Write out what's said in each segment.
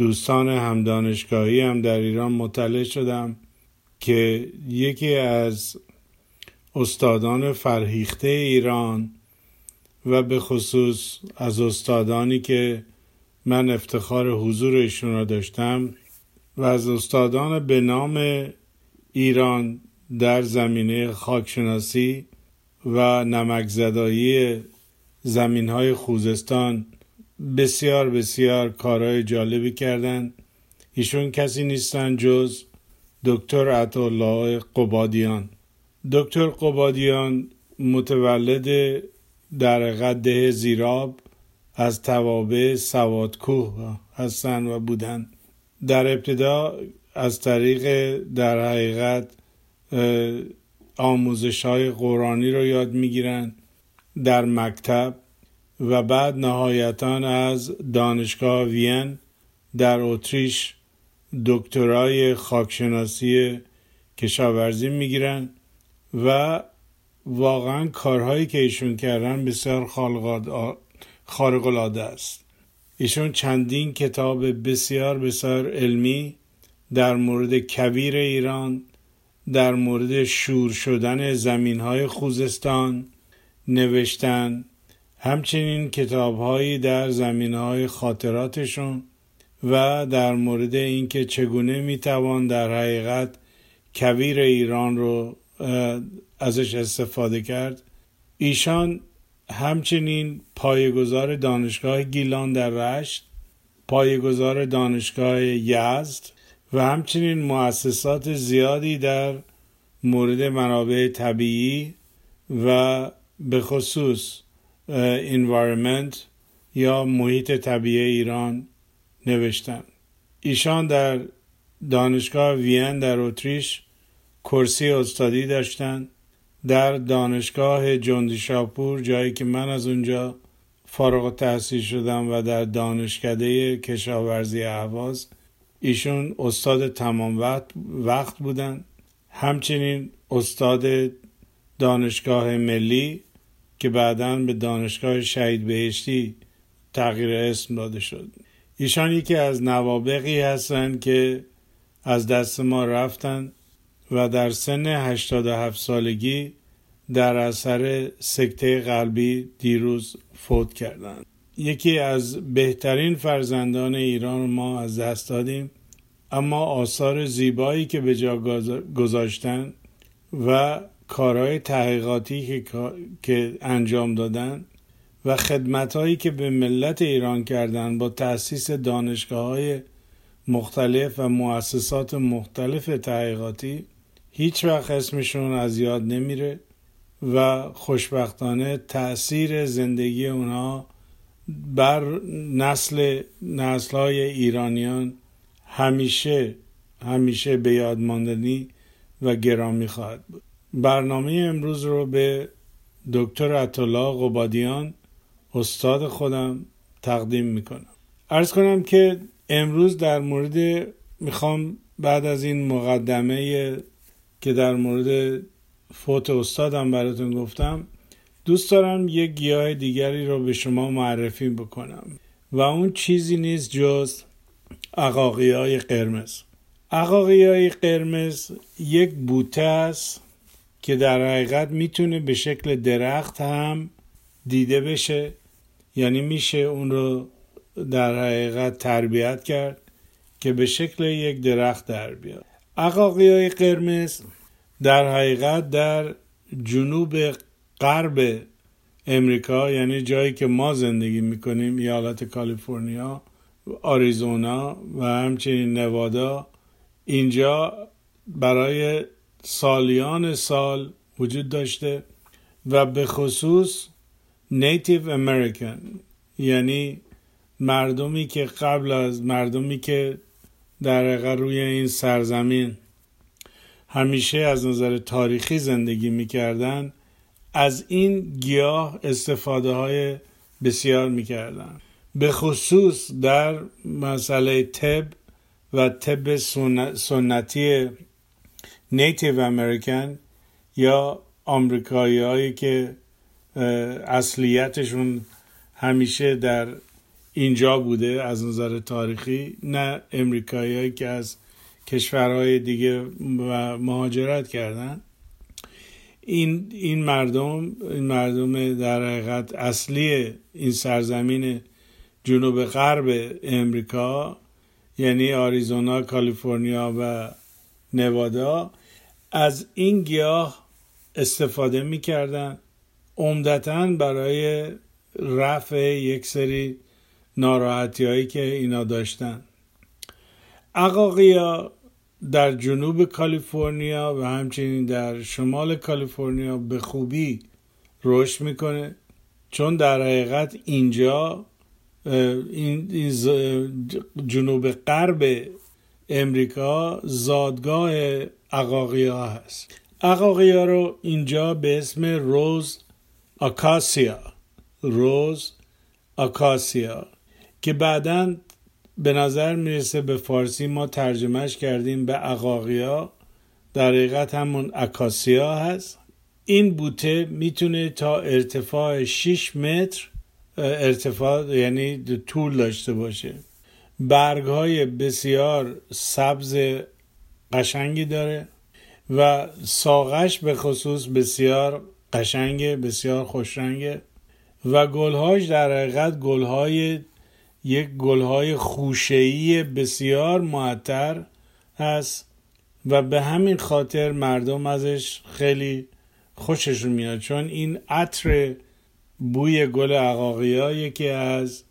دوستان همدانشگاهی هم در ایران مطلع شدم که یکی از استادان فرهیخته ایران و به خصوص از استادانی که من افتخار حضور ایشون را داشتم و از استادان به نام ایران در زمینه خاکشناسی و نمکزدایی زمین های خوزستان بسیار بسیار کارهای جالبی کردن. ایشون کسی نیستن جز دکتر عطالله قبادیان. دکتر قبادیان متولد در قده زیراب از توابع سوادکوه هستن و بودن. در ابتدا از طریق در حقیقت آموزش های قرآنی رو یاد می‌گیرن. در مکتب و بعد نهایتا از دانشگاه وین در اتریش دکترای خاکشناسی کشاورزی می‌گیرن و واقعا کارهایی که ایشون کردن بسیار خارق العاده است. ایشون چندین کتاب بسیار بسیار علمی در مورد کبیر ایران در مورد شور شدن زمین های خوزستان نوشتن. همچنین کتابهایی در زمین های خاطراتشون و در مورد اینکه چگونه می‌توان در حقیقت کویر ایران رو ازش استفاده کرد. ایشان همچنین پایگزار دانشگاه گیلان در رشت پایگزار دانشگاه یزد و همچنین مؤسسات زیادی در مورد منابع طبیعی و به خصوص environment یا محیط طبیعی ایران نوشتن. ایشان در دانشگاه وین در اتریش کرسی استادی داشتند در دانشگاه جندی شاپور جایی که من از اونجا فارغ تحصیل شدم و در دانشکده کشاورزی اهواز ایشون استاد تمام وقت, وقت بودن. همچنین استاد دانشگاه ملی که بعدا به دانشگاه شهید بهشتی تغییر اسم داده شد. ایشان یکی از نوابقی هستند که از دست ما رفتن و در سن 87 سالگی در اثر سکته قلبی دیروز فوت کردند. یکی از بهترین فرزندان ایران ما از دست دادیم اما آثار زیبایی که به جا گذاشتن و کارهای تحقیقاتی که انجام دادن و خدمتهایی که به ملت ایران کردن با تأسیس دانشگاه های مختلف و مؤسسات مختلف تحقیقاتی هیچ وقت اسمشون از یاد نمیره و خوشبختانه تأثیر زندگی اونها بر نسل نسل های ایرانیان همیشه همیشه به یاد ماندنی و گرامی خواهد بود. برنامه امروز رو به دکتر عطلا قبادیان استاد خودم تقدیم می‌کنم. ارز کنم که امروز در مورد می‌خوام بعد از این مقدمه که در مورد فوت استادم براتون گفتم دوست دارم یک گیاه دیگری رو به شما معرفی بکنم. و اون چیزی نیست جز عقاقی های قرمز. عقاقی های قرمز یک بوته است که در حقیقت می‌تونه به شکل درخت هم دیده بشه. یعنی میشه اون رو در حقیقت تربیت کرد که به شکل یک درخت در بیاد. عقاقی های قرمز در حقیقت در جنوب غرب امریکا یعنی جایی که ما زندگی می‌کنیم ایالت کالیفرنیا آریزونا و همچنین نوادا اینجا برای سالیان سال وجود داشته و به خصوص نیتیو امریکن یعنی مردمی که قبل از مردمی که در روی این سرزمین همیشه از نظر تاریخی زندگی می‌کردن از این گیاه استفاده های بسیار می‌کردن. به خصوص در مسئله طب و طب سنتی نیتیو امریکن یا آمریکایی هایی که اصلیتشون همیشه در اینجا بوده از نظر تاریخی نه امریکایی که از کشورهای دیگه و مهاجرت کردن. این این مردم این مردم در حقیقت اصلی این سرزمین جنوب غرب امریکا یعنی آریزونا کالیفرنیا و نوادا از این گیاه استفاده می‌کردن. عمدتا برای رفع یک سری ناراحتی هایی که اینا داشتن. عقاقیا در جنوب کالیفرنیا و همچنین در شمال کالیفرنیا به خوبی رشد می‌کنه چون در حقیقت اینجا این جنوب غرب امریکا زادگاه عقاقیا هست. عقاقیا رو اینجا به اسم روز آکاسیا روز آکاسیا که بعدا به نظر می‌رسه به فارسی ما ترجمهش کردیم به عقاقیا. در حقیقت همون اکاسیا هست. این بوته می‌تونه تا ارتفاع 6 متر ارتفاع یعنی طول داشته باشه. برگ های بسیار سبز قشنگی داره و ساقش به خصوص بسیار قشنگه بسیار خوشرنگه و گلهاش در حقیقت گلهای یک گلهای خوشهی بسیار معطر هست و به همین خاطر مردم ازش خیلی خوششون میاد چون این عطر بوی گل عقاقیا یکی از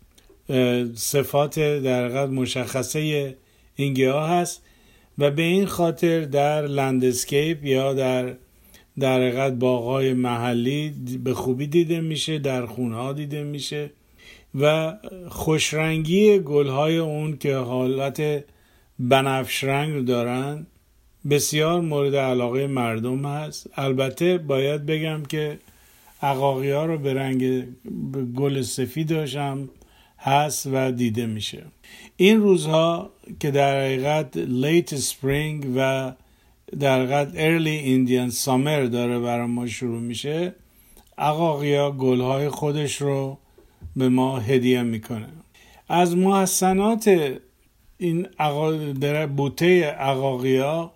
صفات در مشخصه این گیاه هست و به این خاطر در لندسکیپ یا در در حقیقت باغهای محلی به خوبی دیده میشه در خونه ها دیده میشه و خوشرنگی گلهای اون که حالت بنفش رنگ دارن بسیار مورد علاقه مردم هست. البته باید بگم که اقاقیا رو به رنگ گل سفید داشتم. هست و دیده میشه. این روزها که در حقیقت late spring و در حقیقت early Indian summer داره برای ما شروع میشه عقاقیا گلهای خودش رو به ما هدیه می‌کنه. از محسنات این در بوته عقاقیا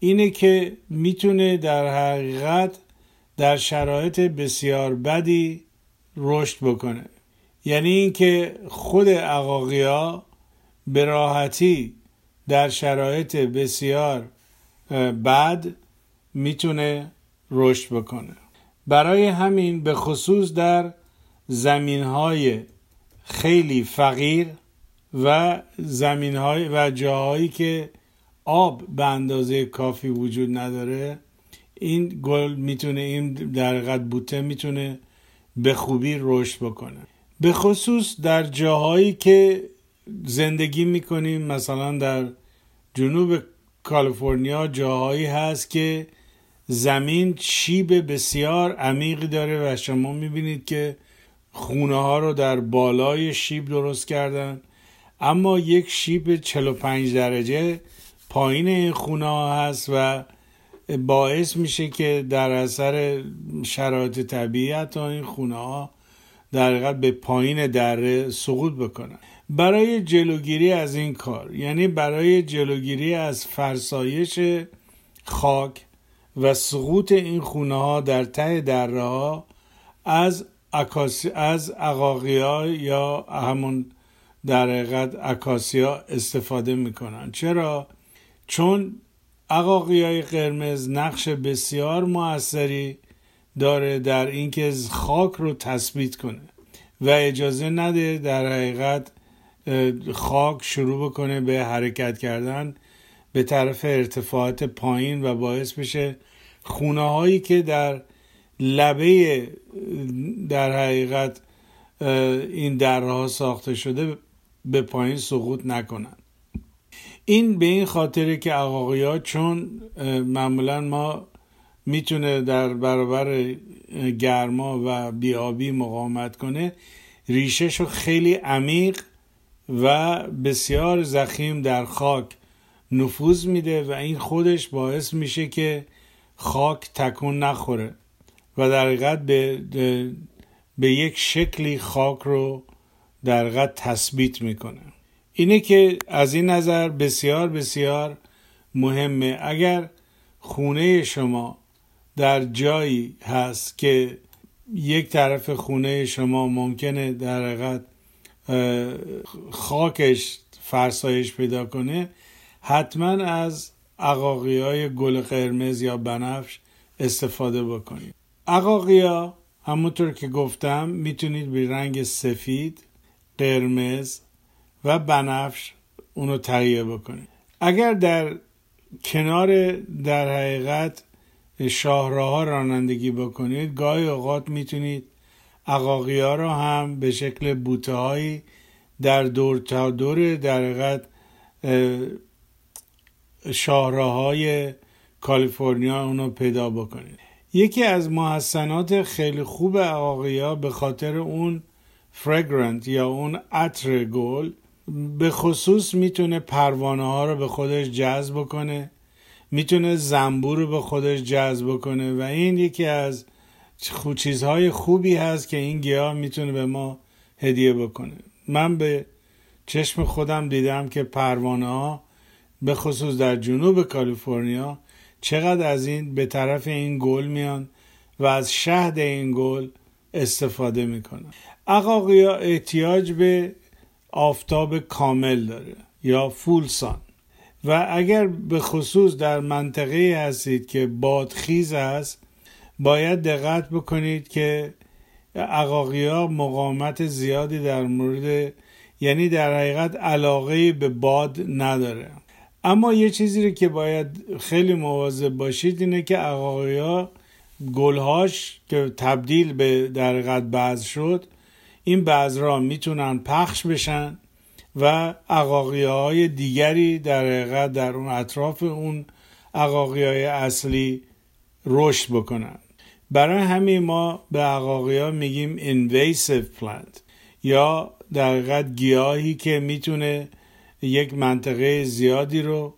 اینه که می‌تونه در حقیقت در شرایط بسیار بدی رشد بکنه. یعنی اینکه خود عقاقیا به راحتی در شرایط بسیار بد می‌تونه رشد بکنه. برای همین به خصوص در زمین های خیلی فقیر و زمین های و جاهایی که آب به اندازه کافی وجود نداره این گل می‌تونه این در بوته می‌تونه به خوبی رشد بکنه. به خصوص در جاهایی که زندگی می‌کنیم مثلا در جنوب کالیفرنیا جاهایی هست که زمین شیب بسیار عمیقی داره و شما می‌بینید که خونه ها رو در بالای شیب درست کردن. اما یک شیب 45 درجه پایین این خونه ها هست و باعث میشه که در اثر شرایط طبیعت این خونه ها در به پایین دره سقوط بکنن. برای جلوگیری از این کار یعنی برای جلوگیری از فرسایش خاک و سقوط این خونه ها در ته دره ها از اکاسی از عقاقیا یا همون در حقیقت اکاسیا استفاده می‌کنن. چرا؟ چون عقاقیای قرمز نقش بسیار موثری داره در اینکه خاک رو تثبیت کنه. و اجازه نده در حقیقت خاک شروع بکنه به حرکت کردن به طرف ارتفاعات پایین و باعث بشه خونه هایی که در لبه در حقیقت این درها ساخته شده به پایین سقوط نکنند این به این خاطره که عقاقی چون معمولا ما می‌تونه در برابر گرما و بیابی مقاومت کنه ریشهشو خیلی عمیق و بسیار زخیم در خاک نفوذ میده و این خودش باعث میشه که خاک تکون نخوره و در حقیقت به, به یک شکلی خاک رو در حقیقت تثبیت می‌کنه. اینه که از این نظر بسیار بسیار مهمه. اگر خونه شما در جایی هست که یک طرف خونه شما ممکنه در حقیقت خاکش فرسایش پیدا کنه حتما از عقاقی های گل قرمز یا بنفش استفاده بکنید. عقاقی ها همونطور که گفتم می‌تونید به رنگ سفید قرمز و بنفش اونو تهیه بکنید. اگر در کنار در حقیقت شاهراه رانندگی بکنید گاهی اوقات می‌تونید عقاقی ها رو هم به شکل بوته هایی در دور تا دور در حقیقت شاهراه های کالیفرنیا اونو پیدا بکنید. یکی از محسنات خیلی خوب عقاقی به خاطر اون فرگرنت یا اون عطر گل به خصوص می‌تونه پروانه ها رو به خودش جذب کنه می‌تونه زنبور رو به خودش جذب کنه و این یکی از چیزهای خوبی هست که این گیاه می‌تونه به ما هدیه بکنه. من به چشم خودم دیدم که پروانه ها به خصوص در جنوب کالیفرنیا چقدر از این به طرف این گل میان و از شهد این گل استفاده می‌کنن. عقاقی احتیاج به آفتاب کامل داره یا فولسان. و اگر به خصوص در منطقه هستید که بادخیز است باید دقت بکنید که عقاقی ها مقاومت زیادی در مورد یعنی در حقیقت علاقه به باد نداره. اما یه چیزی رو که باید خیلی مواظب باشید اینه که عقاقی ها گلهاش که تبدیل به در بعض شد این بذرها می‌تونن پخش بشن. و عقاقی های دیگری در حقیقت در اون اطراف اون عقاقی های اصلی رشد بکنن. برای همین ما به عقاقی ها میگیم invasive plant یا در حقیقت گیاهی که می‌تونه یک منطقه زیادی رو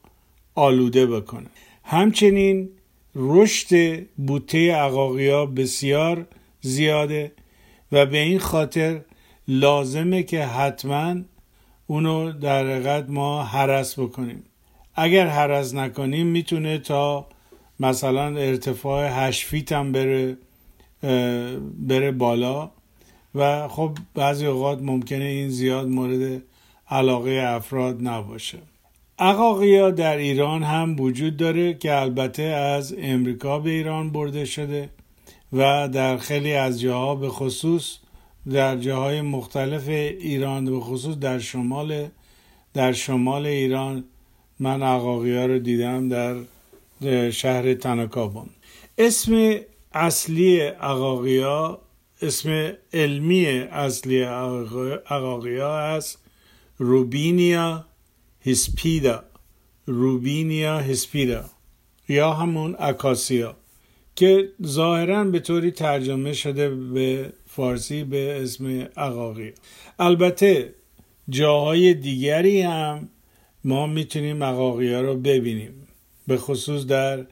آلوده بکنه. همچنین رشد بوته عقاقی بسیار زیاده و به این خاطر لازمه که حتما اونو در حقیقت ما حرس بکنیم. اگر حرس نکنیم می‌تونه تا مثلا ارتفاع 8 فیت هم بره بره بالا. و خب بعضی اوقات ممکنه این زیاد مورد علاقه افراد نباشه. عقاقیا در ایران هم وجود داره که البته از امریکا به ایران برده شده و در خیلی از جاها به خصوص در جاهای مختلف ایران به خصوص در شمال در شمال ایران من عقاقی ها رو دیدم در شهر تنکابون اسم اصلی عقاقی ها اسم علمی اصلی عقاقی ها است روبینیا هسپیدا روبینیا هسپیدا یا همون اکاسیا که ظاهرا به طوری ترجمه شده به فارسی به اسم عقاقی البته جاهای دیگری هم ما می‌تونیم عقاقی ها رو ببینیم. به خصوص در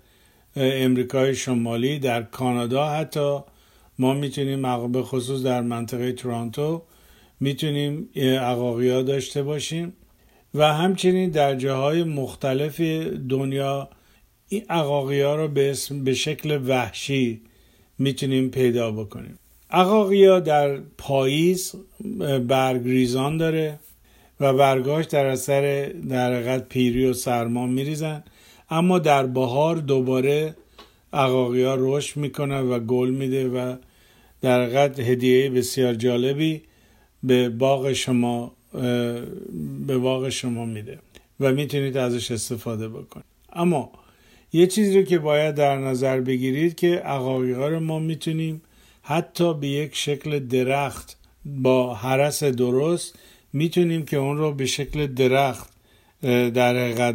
امریکای شمالی در کانادا حتی ما می‌تونیم به خصوص در منطقه تورانتو می‌تونیم عقاقی ها داشته باشیم. و همچنین در جاهای مختلف دنیا این عقاقی ها رو به, اسم به شکل وحشی می‌تونیم پیدا بکنیم. عقاقی در پاییز برگریزان داره و برگاش در اثر در پیری و سرما میریزن. اما در بهار دوباره عقاقی ها رشد می‌کنه و گل میده و در حقیقت هدیه بسیار جالبی به باغ شما به باغ شما میده و می‌تونید ازش استفاده بکنید. اما یه چیزی رو که باید در نظر بگیرید که عقاقی ها رو ما می‌تونیم حتی به یک شکل درخت با حرس درست می‌تونیم که اون رو به شکل درخت در حقیقت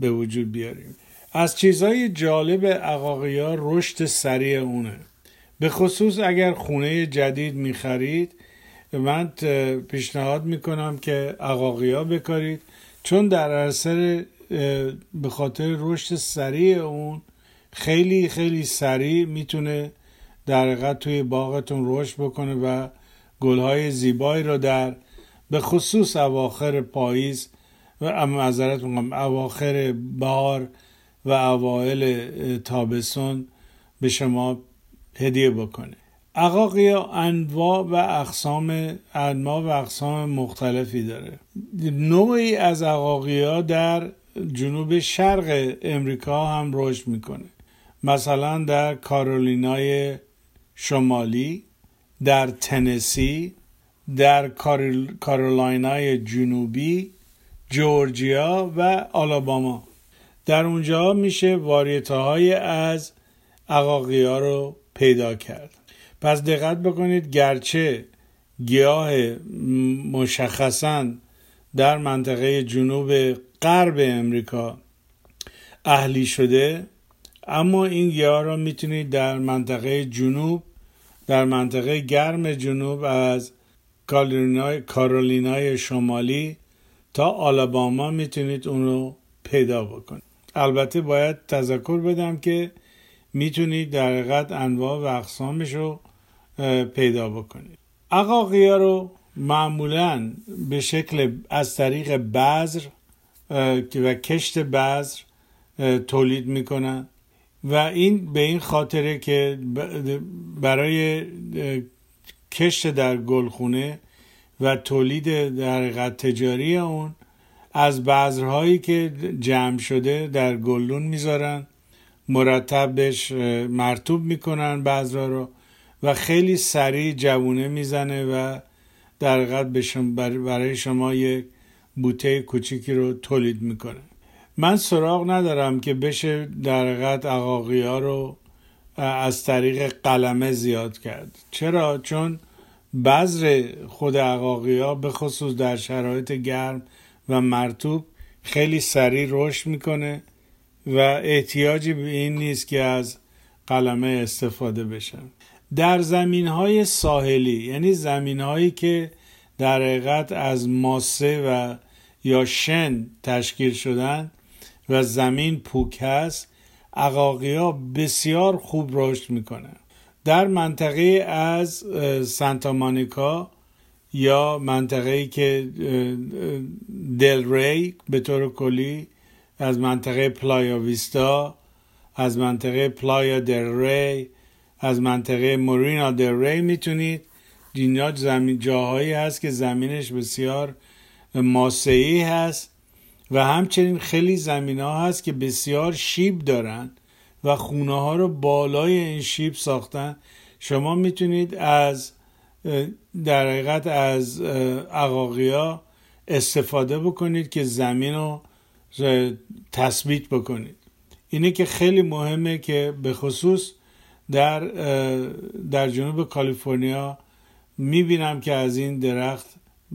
به وجود بیاریم. از چیزهای جالب عقاقیا رشد سریع اونه. به خصوص اگر خونه جدید می‌خرید من پیشنهاد می‌کنم که عقاقیا بکارید. چون در اثر به خاطر رشد سریع اون خیلی خیلی سریع می‌تونه در حقیقت توی باغتون رشد بکنه و گلهای زیبایی رو در به خصوص اواخر پاییز و معذرت می‌کنم اواخر بهار و اوایل تابستون به شما هدیه بکنه. عقاقیا انواع و اقسام انواع و اقسام مختلفی داره. نوعی از عقاقیا در جنوب شرق امریکا هم رشد می‌کنه. مثلا در کارولینای شمالی در تنسی در کارولینای جنوبی جورجیا و آلاباما. در اونجا میشه واریته های از عقاقی رو پیدا کرد. پس دقت بکنید گرچه گیاه مشخصا در منطقه جنوب غرب امریکا اهلی شده اما این گیاه را می‌تونید در منطقه جنوب در منطقه گرم جنوب از کارولینای شمالی تا آلاباما می‌تونید اون رو پیدا بکنید. البته باید تذکر بدم که می‌تونید در حقیقت انواع و اقسامش رو پیدا بکنید. عقاقیه رو معمولا به شکل از طریق بذر و کشت بذر تولید می‌کنن. و این به این خاطره که برای کشت در گلخونه و تولید در تجاری اون از بذرهایی که جمع شده در گلدون می‌ذارن مرتبش مرتوب می‌کنن بذرها رو و خیلی سریع جوونه می‌زنه و در حقیقت برای شما یک بوته کوچیکی رو تولید می‌کنه. من سراغ ندارم که بشه در حقیقت عقاقی ها رو از طریق قلمه زیاد کرد چرا؟ چون بذر خود عقاقی ها به خصوص در شرایط گرم و مرتوب خیلی سریع رشد می‌کنه و احتیاجی به این نیست که از قلمه استفاده بشن در زمین های ساحلی یعنی زمین هایی که در حقیقت از ماسه و یا شن تشکیل شدن و زمین پوک هست عقاقی ها بسیار خوب رشد می‌کنن در منطقه از سانتا مانیکا یا منطقه که دل ری به طور کلی از منطقه پلایا ویستا از منطقه پلایا دل ری از منطقه مورینا دل ری می‌تونید. اینجا زمین جاهایی هست که زمینش بسیار ماسعی هست. و همچنین خیلی زمین ها هست که بسیار شیب دارن و خونه ها رو بالای این شیب ساختن. شما می‌تونید از در حقیقت از عقاقیا استفاده بکنید که زمین رو تثبیت بکنید. اینه که خیلی مهمه که به خصوص در در جنوب کالیفرنیا می‌بینم که از این درخت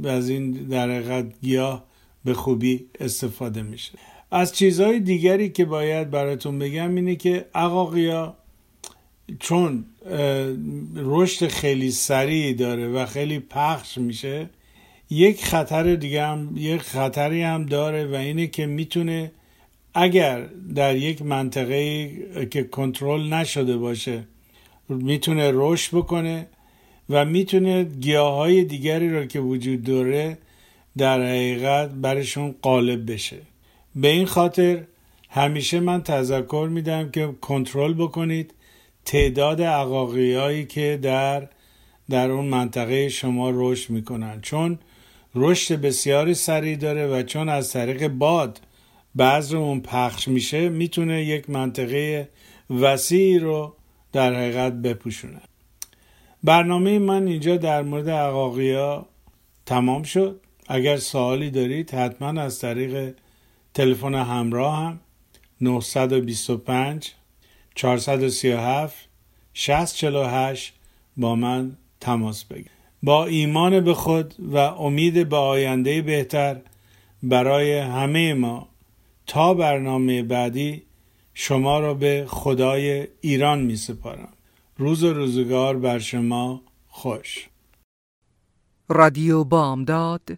از این در حقیقت گیاه به خوبی استفاده میشه. از چیزهای دیگری که باید براتون بگم اینه که عقاقیا چون رشد خیلی سریعی داره و خیلی پخش میشه یک خطر دیگه هم یک خطری هم داره و اینه که می‌تونه اگر در یک منطقه که کنترل نشده باشه می‌تونه رشد بکنه و می‌تونه گیاه های دیگری رو که وجود داره در حقیقت برشون قالب بشه. به این خاطر همیشه من تذکر میدم که کنترل بکنید تعداد هایی که در در اون منطقه شما رشد می‌کنن. چون رشد بسیاری سریع داره و چون از طریق باد بعض اون پخش میشه می‌تونه یک منطقه وسیعی رو در حقیقت بپوشونه. برنامه من اینجا در مورد ها تمام شد. اگر سوالی دارید حتما از طریق تلفن همراه هم 925 437 6048 با من تماس بگیر با ایمان به خود و امید به آینده بهتر برای همه ما تا برنامه بعدی شما را به خدای ایران می سپارم. روز و روزگار بر شما خوش. رادیو بامداد